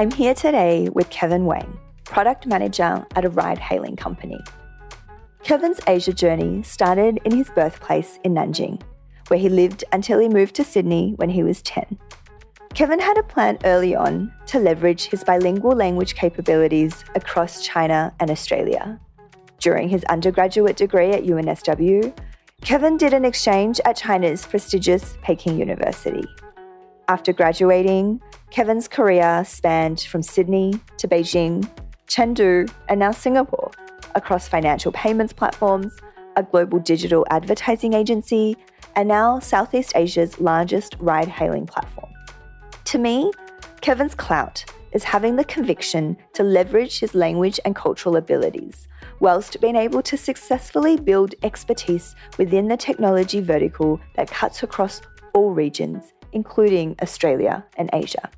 I'm here today with Kevin Wang, product manager at a ride hailing company. Kevin's Asia journey started in his birthplace in Nanjing, where he lived until he moved to Sydney when he was 10. Kevin had a plan early on to leverage his bilingual language capabilities across China and Australia. During his undergraduate degree at UNSW, Kevin did an exchange at China's prestigious Peking University. After graduating, Kevin's career spanned from Sydney to Beijing, Chengdu, and now Singapore across financial payments platforms, a global digital advertising agency, and now Southeast Asia's largest ride hailing platform. To me, Kevin's clout is having the conviction to leverage his language and cultural abilities, whilst being able to successfully build expertise within the technology vertical that cuts across all regions, including Australia and Asia.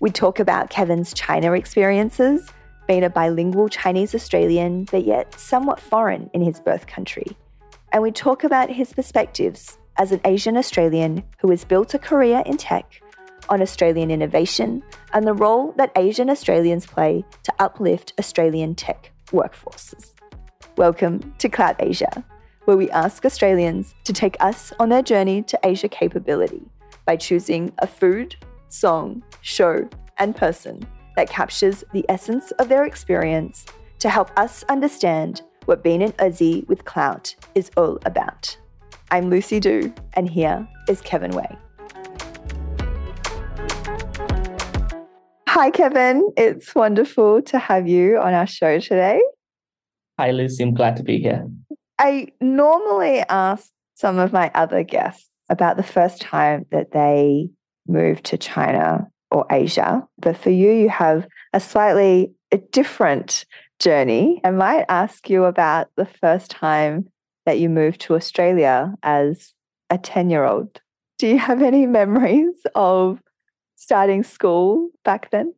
We talk about Kevin's China experiences, being a bilingual Chinese Australian, but yet somewhat foreign in his birth country. And we talk about his perspectives as an Asian Australian who has built a career in tech on Australian innovation and the role that Asian Australians play to uplift Australian tech workforces. Welcome to Clout Asia, where we ask Australians to take us on their journey to Asia capability by choosing a food, song, show, and person that captures the essence of their experience to help us understand what being an Aussie with clout is all about. I'm Lucy Du, and here is Kevin Wang. Hi, Kevin. It's wonderful to have you on our show today. Hi, Lucy. I'm glad to be here. I normally ask some of my other guests about the first time that they moved to China or Asia. But for you, you have a slightly different journey. I might ask you about the first time that you moved to Australia as a 10 year old. Do you have any memories of starting school back then?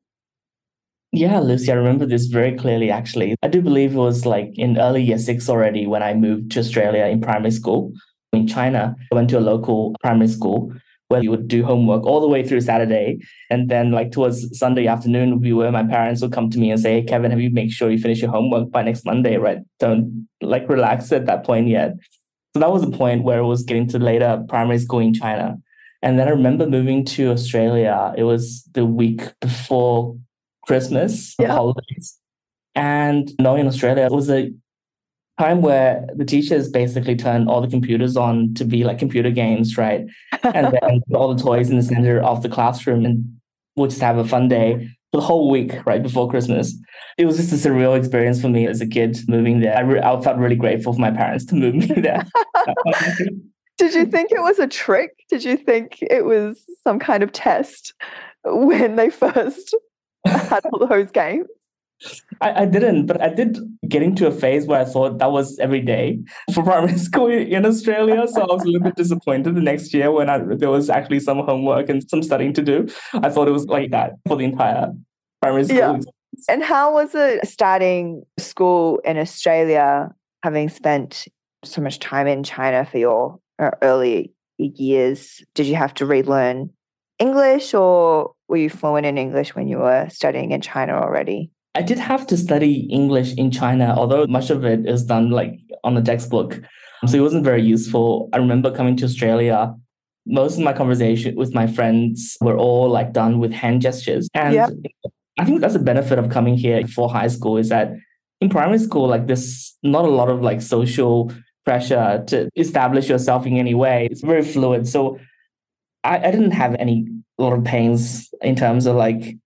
Yeah, Lucy, I remember this very clearly actually. I do believe it was like in early year six already when I moved to Australia in primary school. In China, I went to a local primary school where you would do homework all the way through Saturday. And then like towards Sunday afternoon, we were my parents would come to me and say, Hey Kevin, have you make sure you finish your homework by next Monday, right? Don't like relax at that point yet. So that was the point where it was getting to later primary school in China. And then I remember moving to Australia. It was the week before Christmas yeah. holidays. And knowing Australia it was a time where the teachers basically turned all the computers on to be like computer games, right? And then all the toys in the center of the classroom and we'll just have a fun day for the whole week right before Christmas. It was just a surreal experience for me as a kid moving there. I, re- I felt really grateful for my parents to move me there. Did you think it was a trick? Did you think it was some kind of test when they first had all those games? I, I didn't, but I did get into a phase where I thought that was every day for primary school in Australia. So I was a little bit disappointed the next year when I, there was actually some homework and some studying to do. I thought it was like that for the entire primary school. Yeah. And how was it starting school in Australia, having spent so much time in China for your uh, early years? Did you have to relearn English or were you fluent in English when you were studying in China already? I did have to study English in China, although much of it is done like on the textbook. Um, so it wasn't very useful. I remember coming to Australia, most of my conversation with my friends were all like done with hand gestures. And yep. I think that's a benefit of coming here for high school is that in primary school, like there's not a lot of like social pressure to establish yourself in any way. It's very fluid. So I, I didn't have any lot of pains in terms of like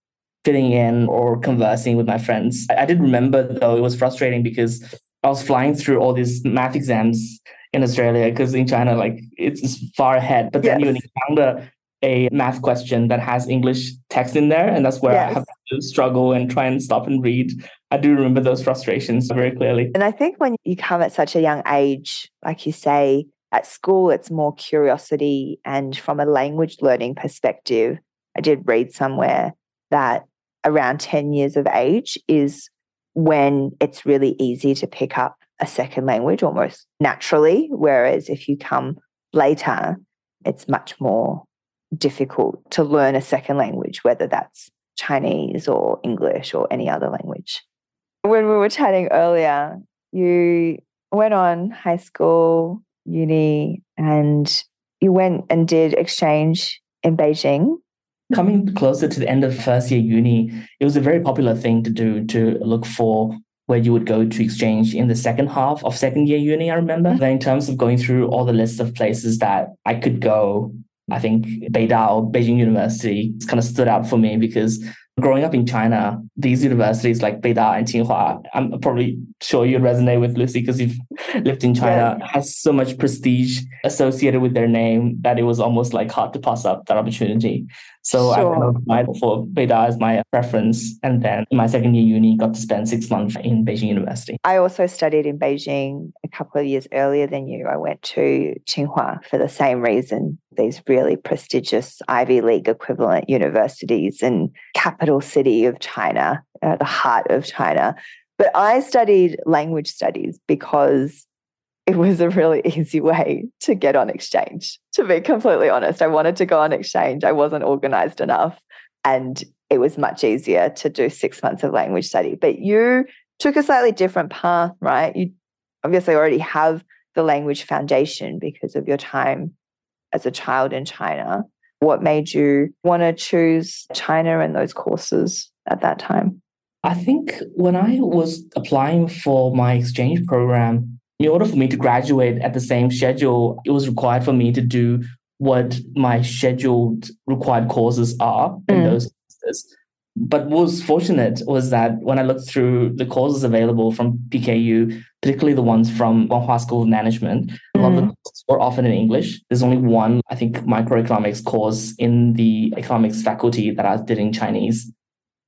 fitting in or conversing with my friends. I, I did remember though it was frustrating because I was flying through all these math exams in Australia because in China, like it's far ahead. But then yes. you encounter a math question that has English text in there, and that's where yes. I have to struggle and try and stop and read. I do remember those frustrations very clearly. And I think when you come at such a young age, like you say, at school, it's more curiosity. And from a language learning perspective, I did read somewhere that around 10 years of age is when it's really easy to pick up a second language almost naturally. Whereas if you come later, it's much more difficult to learn a second language, whether that's Chinese or English or any other language. When we were chatting earlier, you went on high school, uni, and you went and did exchange in Beijing. Coming closer to the end of first year uni, it was a very popular thing to do to look for where you would go to exchange in the second half of second year uni, I remember. Mm-hmm. Then in terms of going through all the lists of places that I could go, I think Beida, Beijing University, kind of stood out for me because growing up in China, these universities like Beida and Tsinghua, I'm probably sure you resonate with Lucy because you've lived in China, yeah. has so much prestige associated with their name that it was almost like hard to pass up that opportunity. So sure. I applied for Beida as my preference. And then in my second year uni, got to spend six months in Beijing University. I also studied in Beijing a couple of years earlier than you. I went to Tsinghua for the same reason. These really prestigious Ivy League equivalent universities in capital city of China, uh, the heart of China. But I studied language studies because it was a really easy way to get on exchange. To be completely honest, I wanted to go on exchange. I wasn't organized enough. And it was much easier to do six months of language study. But you took a slightly different path, right? You obviously already have the language foundation because of your time as a child in China. What made you want to choose China and those courses at that time? I think when I was applying for my exchange program, in order for me to graduate at the same schedule, it was required for me to do what my scheduled required courses are in mm. those courses. But what was fortunate was that when I looked through the courses available from PKU, particularly the ones from Guanghua School of Management, mm. a lot of the mm. courses were often in English. There's only one, I think, microeconomics course in the economics faculty that I did in Chinese.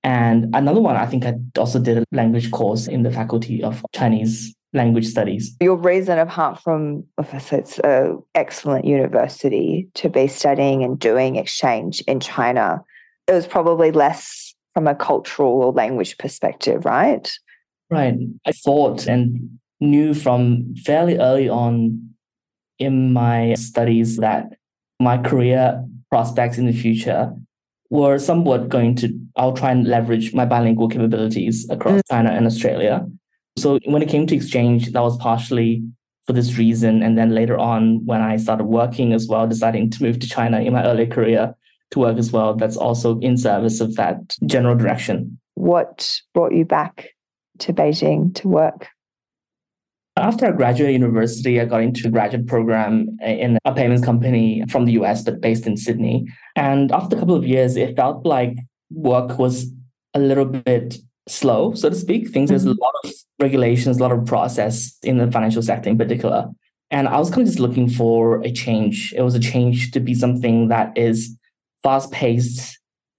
And another one, I think I also did a language course in the faculty of Chinese language studies. Your reason, apart from, obviously, it's an excellent university to be studying and doing exchange in China, it was probably less from a cultural or language perspective, right? Right. I thought and knew from fairly early on in my studies that my career prospects in the future were somewhat going to, I'll try and leverage my bilingual capabilities across mm. China and Australia. So when it came to exchange, that was partially for this reason. And then later on, when I started working as well, deciding to move to China in my early career to work as well, that's also in service of that general direction. What brought you back to Beijing to work? After I graduated university, I got into a graduate program in a payments company from the US, but based in Sydney. And after a couple of years, it felt like work was a little bit slow, so to speak. Things there's a mm-hmm. lot of regulations, a lot of process in the financial sector in particular. And I was kind of just looking for a change. It was a change to be something that is fast paced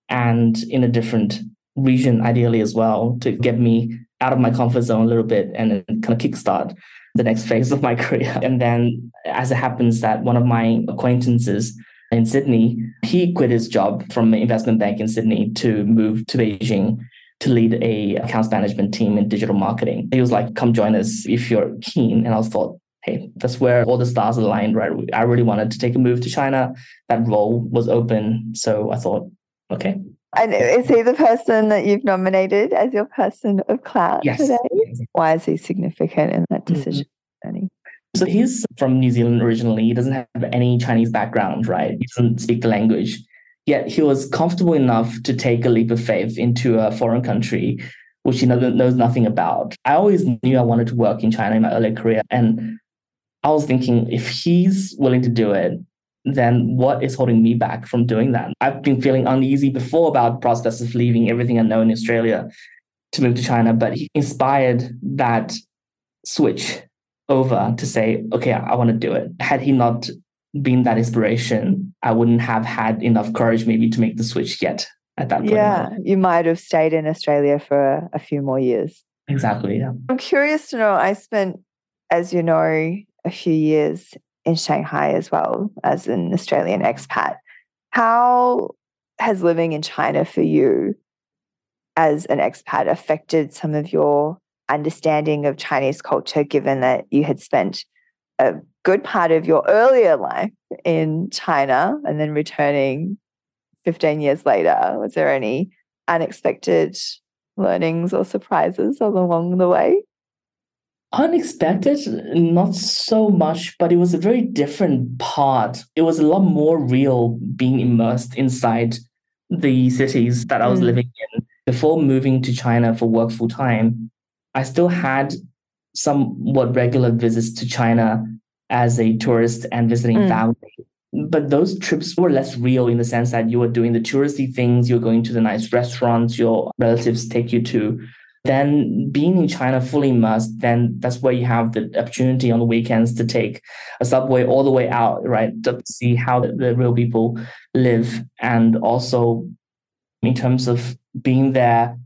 and in a different region, ideally as well, to get me out of my comfort zone a little bit and kind of kickstart the next phase of my career. And then, as it happens, that one of my acquaintances in Sydney, he quit his job from an investment bank in Sydney to move to Beijing to lead a accounts management team in digital marketing. He was like, come join us if you're keen. And I was thought, hey, that's where all the stars aligned, right? I really wanted to take a move to China. That role was open. So I thought, okay. And is he the person that you've nominated as your person of clout yes. today? Why is he significant in that mm-hmm. decision? Mm-hmm. So he's from New Zealand originally. He doesn't have any Chinese background, right? He doesn't speak the language. Yet he was comfortable enough to take a leap of faith into a foreign country, which he knows nothing about. I always knew I wanted to work in China in my early career. And I was thinking, if he's willing to do it, then what is holding me back from doing that? I've been feeling uneasy before about the prospects of leaving everything I know in Australia to move to China, but he inspired that switch over to say, okay, I want to do it. Had he not been that inspiration, I wouldn't have had enough courage maybe to make the switch yet at that point. Yeah, you might have stayed in Australia for a few more years. Exactly. Yeah. I'm curious to know. I spent, as you know, a few years in Shanghai as well as an Australian expat. How has living in China for you as an expat affected some of your understanding of Chinese culture, given that you had spent a good part of your earlier life in China and then returning 15 years later? Was there any unexpected learnings or surprises along the way? Unexpected, not so much, but it was a very different part. It was a lot more real being immersed inside the cities that I was mm. living in. Before moving to China for work full time, I still had somewhat regular visits to China as a tourist and visiting mm. family. But those trips were less real in the sense that you were doing the touristy things, you're going to the nice restaurants your relatives take you to. Then being in China fully immersed, then that's where you have the opportunity on the weekends to take a subway all the way out, right? To see how the, the real people live. And also in terms of being there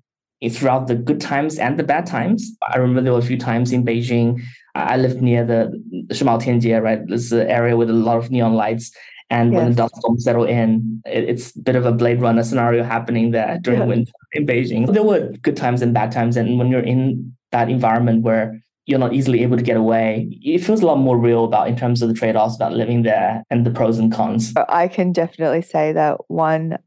throughout the good times and the bad times. I remember there were a few times in Beijing. I lived near the Shimao Tianjie, right? This an area with a lot of neon lights. And yes. when the dust storms settle in, it, it's a bit of a Blade Runner scenario happening there during yeah. winter in Beijing. There were good times and bad times. And when you're in that environment where you're not easily able to get away, it feels a lot more real about in terms of the trade-offs about living there and the pros and cons. Uh, I can definitely say that one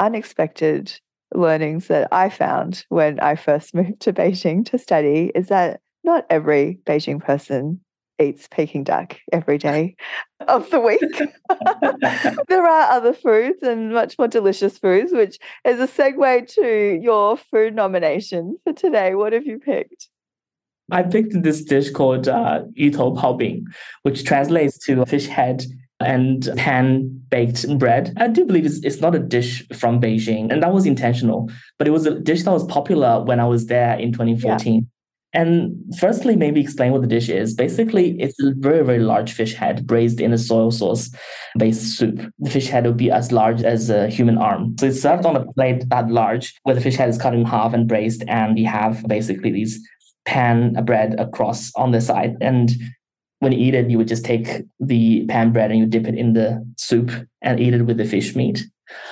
unexpected learnings that I found when I first moved to Beijing to study is that not every Beijing person eats Peking duck every day of the week. there are other foods and much more delicious foods, which is a segue to your food nomination for today. What have you picked? I picked this dish called uh, Yutou Pao Bing, which translates to fish head and pan baked bread. I do believe it's, it's not a dish from Beijing, and that was intentional, but it was a dish that was popular when I was there in 2014. Yeah. And firstly, maybe explain what the dish is. Basically, mm-hmm. it's a very, very large fish head braised in a soy sauce based soup. The fish head would be as large as a human arm. So it's served on a plate that large, where the fish head is cut in half and braised, and you have basically these pan bread across on the side. And when you eat it, you would just take the pan bread and you dip it in the soup and eat it with the fish meat.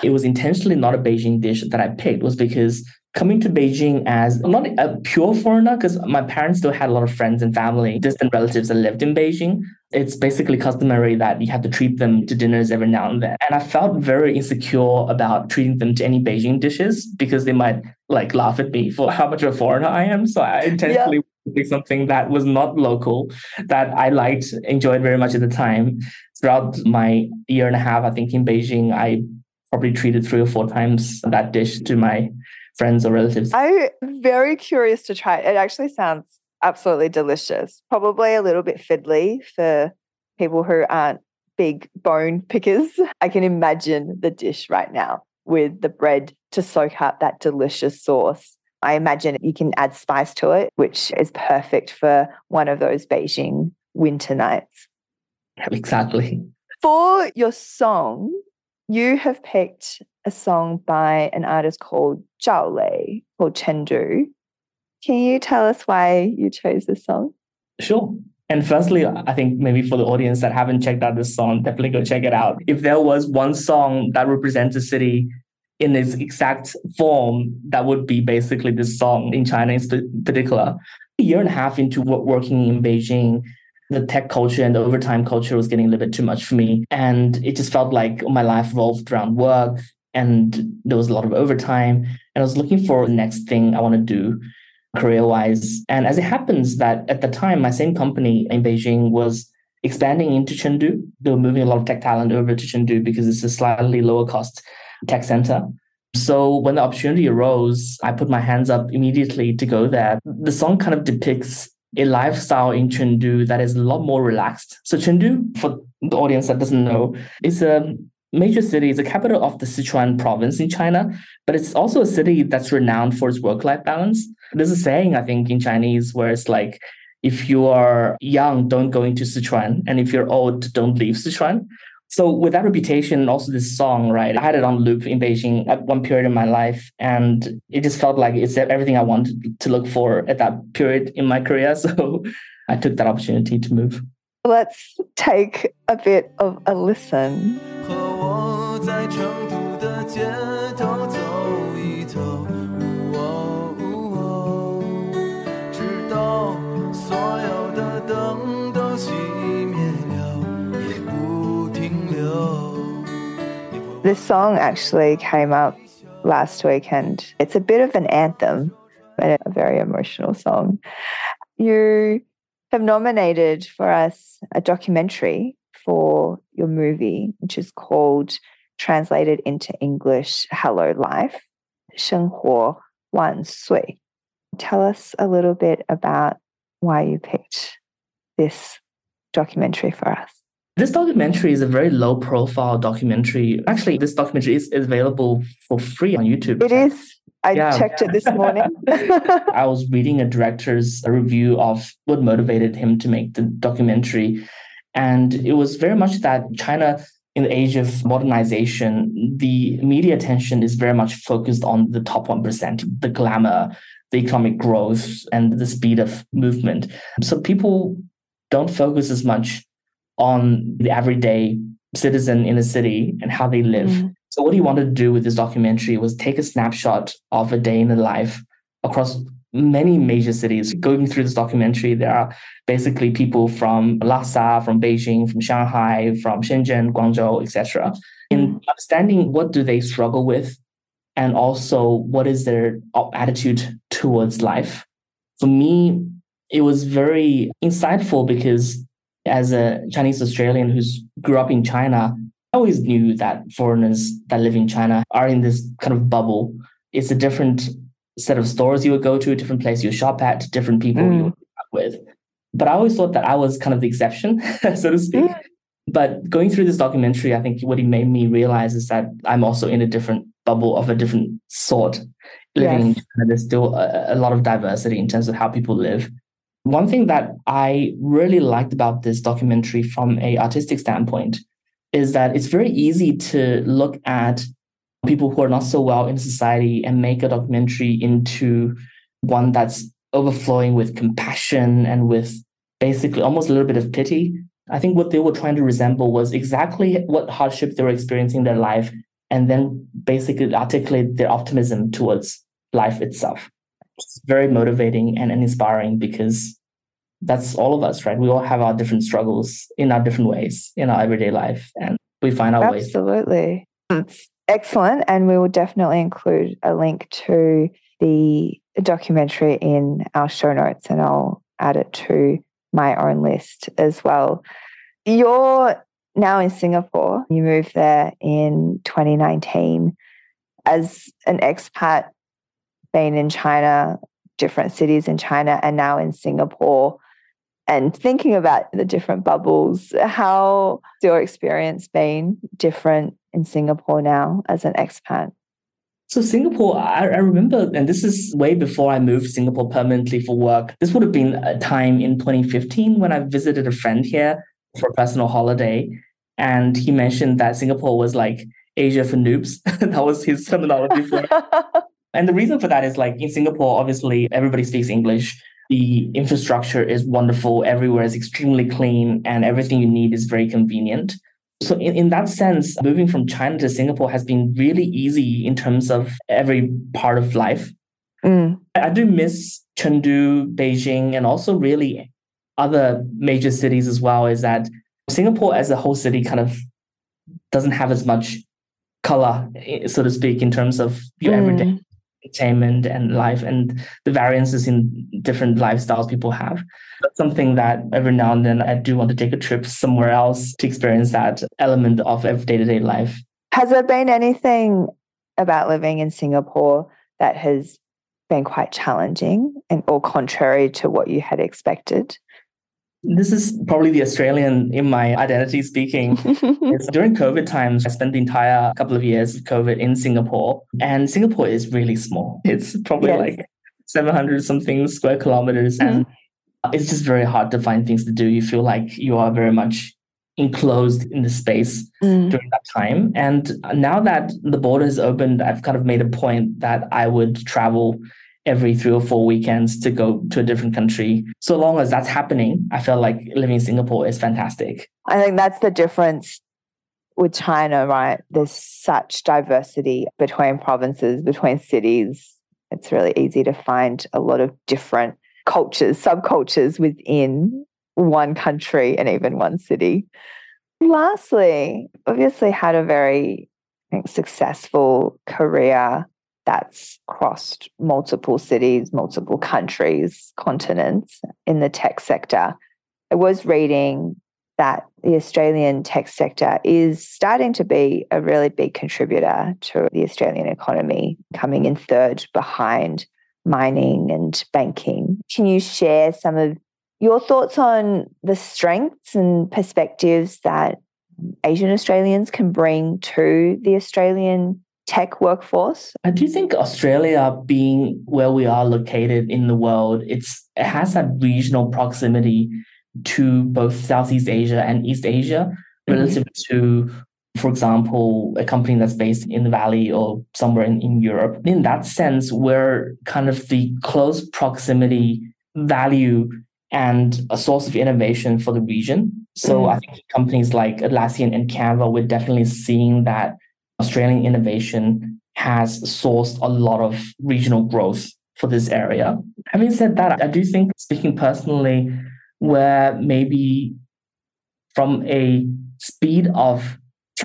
It was intentionally not a Beijing dish that I picked, was because coming to Beijing as not a pure foreigner, because my parents still had a lot of friends and family, distant relatives that lived in Beijing. It's basically customary that you have to treat them to dinners every now and then. And I felt very insecure about treating them to any Beijing dishes because they might like laugh at me for how much of a foreigner I am. So I intentionally yeah something that was not local that I liked, enjoyed very much at the time. Throughout my year and a half, I think in Beijing, I probably treated three or four times that dish to my friends or relatives. I'm very curious to try it. It actually sounds absolutely delicious. Probably a little bit fiddly for people who aren't big bone pickers. I can imagine the dish right now with the bread to soak up that delicious sauce I imagine you can add spice to it, which is perfect for one of those Beijing winter nights. Exactly. For your song, you have picked a song by an artist called Zhao Lei, called Chengdu. Can you tell us why you chose this song? Sure. And firstly, I think maybe for the audience that haven't checked out this song, definitely go check it out. If there was one song that represents a city in its exact form, that would be basically this song in China in particular. A year and a half into working in Beijing, the tech culture and the overtime culture was getting a little bit too much for me. And it just felt like my life revolved around work and there was a lot of overtime. And I was looking for the next thing I want to do career wise. And as it happens, that at the time, my same company in Beijing was expanding into Chengdu. They were moving a lot of tech talent over to Chengdu because it's a slightly lower cost tech center. So when the opportunity arose, I put my hands up immediately to go there. The song kind of depicts a lifestyle in Chengdu that is a lot more relaxed. So Chengdu, for the audience that doesn't know, is a major city. It's a capital of the Sichuan province in China, but it's also a city that's renowned for its work-life balance. There's a saying, I think, in Chinese where it's like, if you are young, don't go into Sichuan. And if you're old, don't leave Sichuan. So with that reputation, and also this song, right? I had it on loop in Beijing at one period in my life, and it just felt like it's everything I wanted to look for at that period in my career. So I took that opportunity to move. Let's take a bit of a listen. This song actually came up last weekend. It's a bit of an anthem, but a very emotional song. You have nominated for us a documentary for your movie, which is called, translated into English, Hello Life, 生活万岁. Tell us a little bit about why you picked this documentary for us. This documentary is a very low profile documentary. Actually, this documentary is available for free on YouTube. It is. I yeah. checked it this morning. I was reading a director's review of what motivated him to make the documentary. And it was very much that China, in the age of modernization, the media attention is very much focused on the top 1%, the glamour, the economic growth, and the speed of movement. So people don't focus as much on the everyday citizen in a city and how they live. Mm. So what he wanted to do with this documentary was take a snapshot of a day in the life across many major cities. Going through this documentary, there are basically people from Lhasa, from Beijing, from Shanghai, from Shenzhen, Guangzhou, etc. In mm. understanding what do they struggle with, and also what is their attitude towards life. For me, it was very insightful because as a Chinese Australian who's grew up in China, I always knew that foreigners that live in China are in this kind of bubble. It's a different set of stores you would go to, a different place you shop at, different people mm. you would with. But I always thought that I was kind of the exception, so to speak. Mm. But going through this documentary, I think what it made me realize is that I'm also in a different bubble of a different sort. Living yes. in China, there's still a, a lot of diversity in terms of how people live. One thing that I really liked about this documentary from a artistic standpoint is that it's very easy to look at people who are not so well in society and make a documentary into one that's overflowing with compassion and with basically almost a little bit of pity. I think what they were trying to resemble was exactly what hardship they were experiencing in their life and then basically articulate their optimism towards life itself. It's very motivating and, and inspiring because that's all of us, right? We all have our different struggles in our different ways in our everyday life, and we find our Absolutely. ways. Absolutely. It's excellent. And we will definitely include a link to the documentary in our show notes, and I'll add it to my own list as well. You're now in Singapore. You moved there in 2019 as an expat, been in China, different cities in China, and now in Singapore and thinking about the different bubbles, how your experience been different in Singapore now as an expat? So Singapore, I, I, remember, and this is way before I moved to Singapore permanently for work. This would have been a time in 2015 when I visited a friend here for a personal holiday. And he mentioned that Singapore was like Asia for noobs. that was his terminology for it. and the reason for that is like in Singapore, obviously everybody speaks English the infrastructure is wonderful everywhere is extremely clean and everything you need is very convenient so in, in that sense moving from china to singapore has been really easy in terms of every part of life mm. I, do miss chengdu beijing and also really other major cities as well is that singapore as a whole city kind of doesn't have as much color so to speak in terms of your mm. everyday entertainment and life and the variances in different lifestyles people have. That's something that every now and then I do want to take a trip somewhere else to experience that element of day to day life. Has there been anything about living in Singapore that has been quite challenging and or contrary to what you had expected? This is probably the Australian in my identity speaking. during COVID times, I spent the entire couple of years of COVID in Singapore, and Singapore is really small. It's probably yes. like 700 something square kilometers, mm-hmm. and it's just very hard to find things to do. You feel like you are very much enclosed in the space mm. during that time. And now that the border has opened, I've kind of made a point that I would travel every three or four weekends to go to a different country. So long as that's happening, I feel like living in Singapore is fantastic. I think that's the difference with China, right? There's such diversity between provinces, between cities. It's really easy to find a lot of different cultures, subcultures within one country and even one city. Lastly, obviously had a very think, successful career that's crossed multiple cities, multiple countries, continents in the tech sector. I was reading that the Australian tech sector is starting to be a really big contributor to the Australian economy, coming in third behind mining and banking. Can you share some of your thoughts on the strengths and perspectives that Asian Australians can bring to the Australian tech workforce? I do think Australia, being where we are located in the world, it's it has that regional proximity to both Southeast Asia and East Asia, mm-hmm. relative to, for example, a company that's based in the Valley or somewhere in, in Europe. In that sense, we're kind of the close proximity value and a source of innovation for the region. So mm. I think companies like Atlassian and Canva, we're definitely seeing that Australian innovation has sourced a lot of regional growth for this area. Having said that, I do think, speaking personally, where maybe from a speed of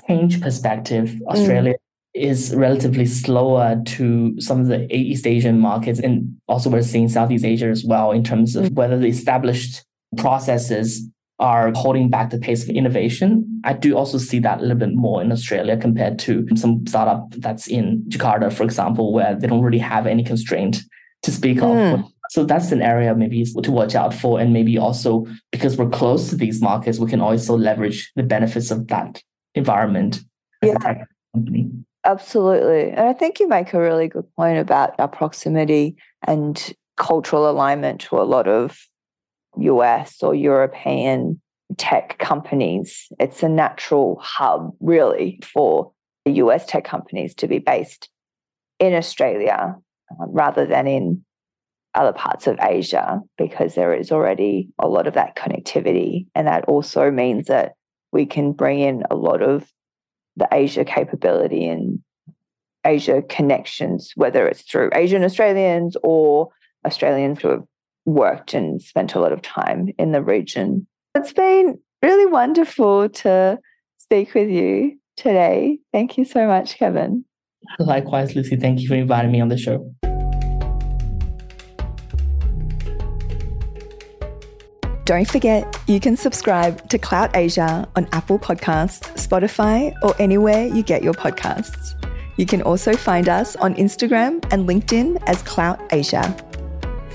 change perspective, mm. Australia mm is relatively slower to some of the East Asian markets. And also, we're seeing Southeast Asia as well in terms of whether the established processes are holding back the pace of innovation. I do also see that a little bit more in Australia compared to some startup that's in Jakarta, for example, where they don't really have any constraint to speak mm. of. So that's an area maybe to watch out for. And maybe also because we're close to these markets, we can also leverage the benefits of that environment as yeah. company. Absolutely. And I think you make a really good point about our proximity and cultural alignment to a lot of US or European tech companies. It's a natural hub, really, for the US tech companies to be based in Australia um, rather than in other parts of Asia, because there is already a lot of that connectivity. And that also means that we can bring in a lot of the Asia capability and Asia connections, whether it's through Asian Australians or Australians who have worked and spent a lot of time in the region. It's been really wonderful to speak with you today. Thank you so much, Kevin. Likewise, Lucy. Thank you for inviting me on the show. Don't forget, you can subscribe to Clout Asia on Apple Podcasts, Spotify, or anywhere you get your podcasts. You can also find us on Instagram and LinkedIn as Clout Asia.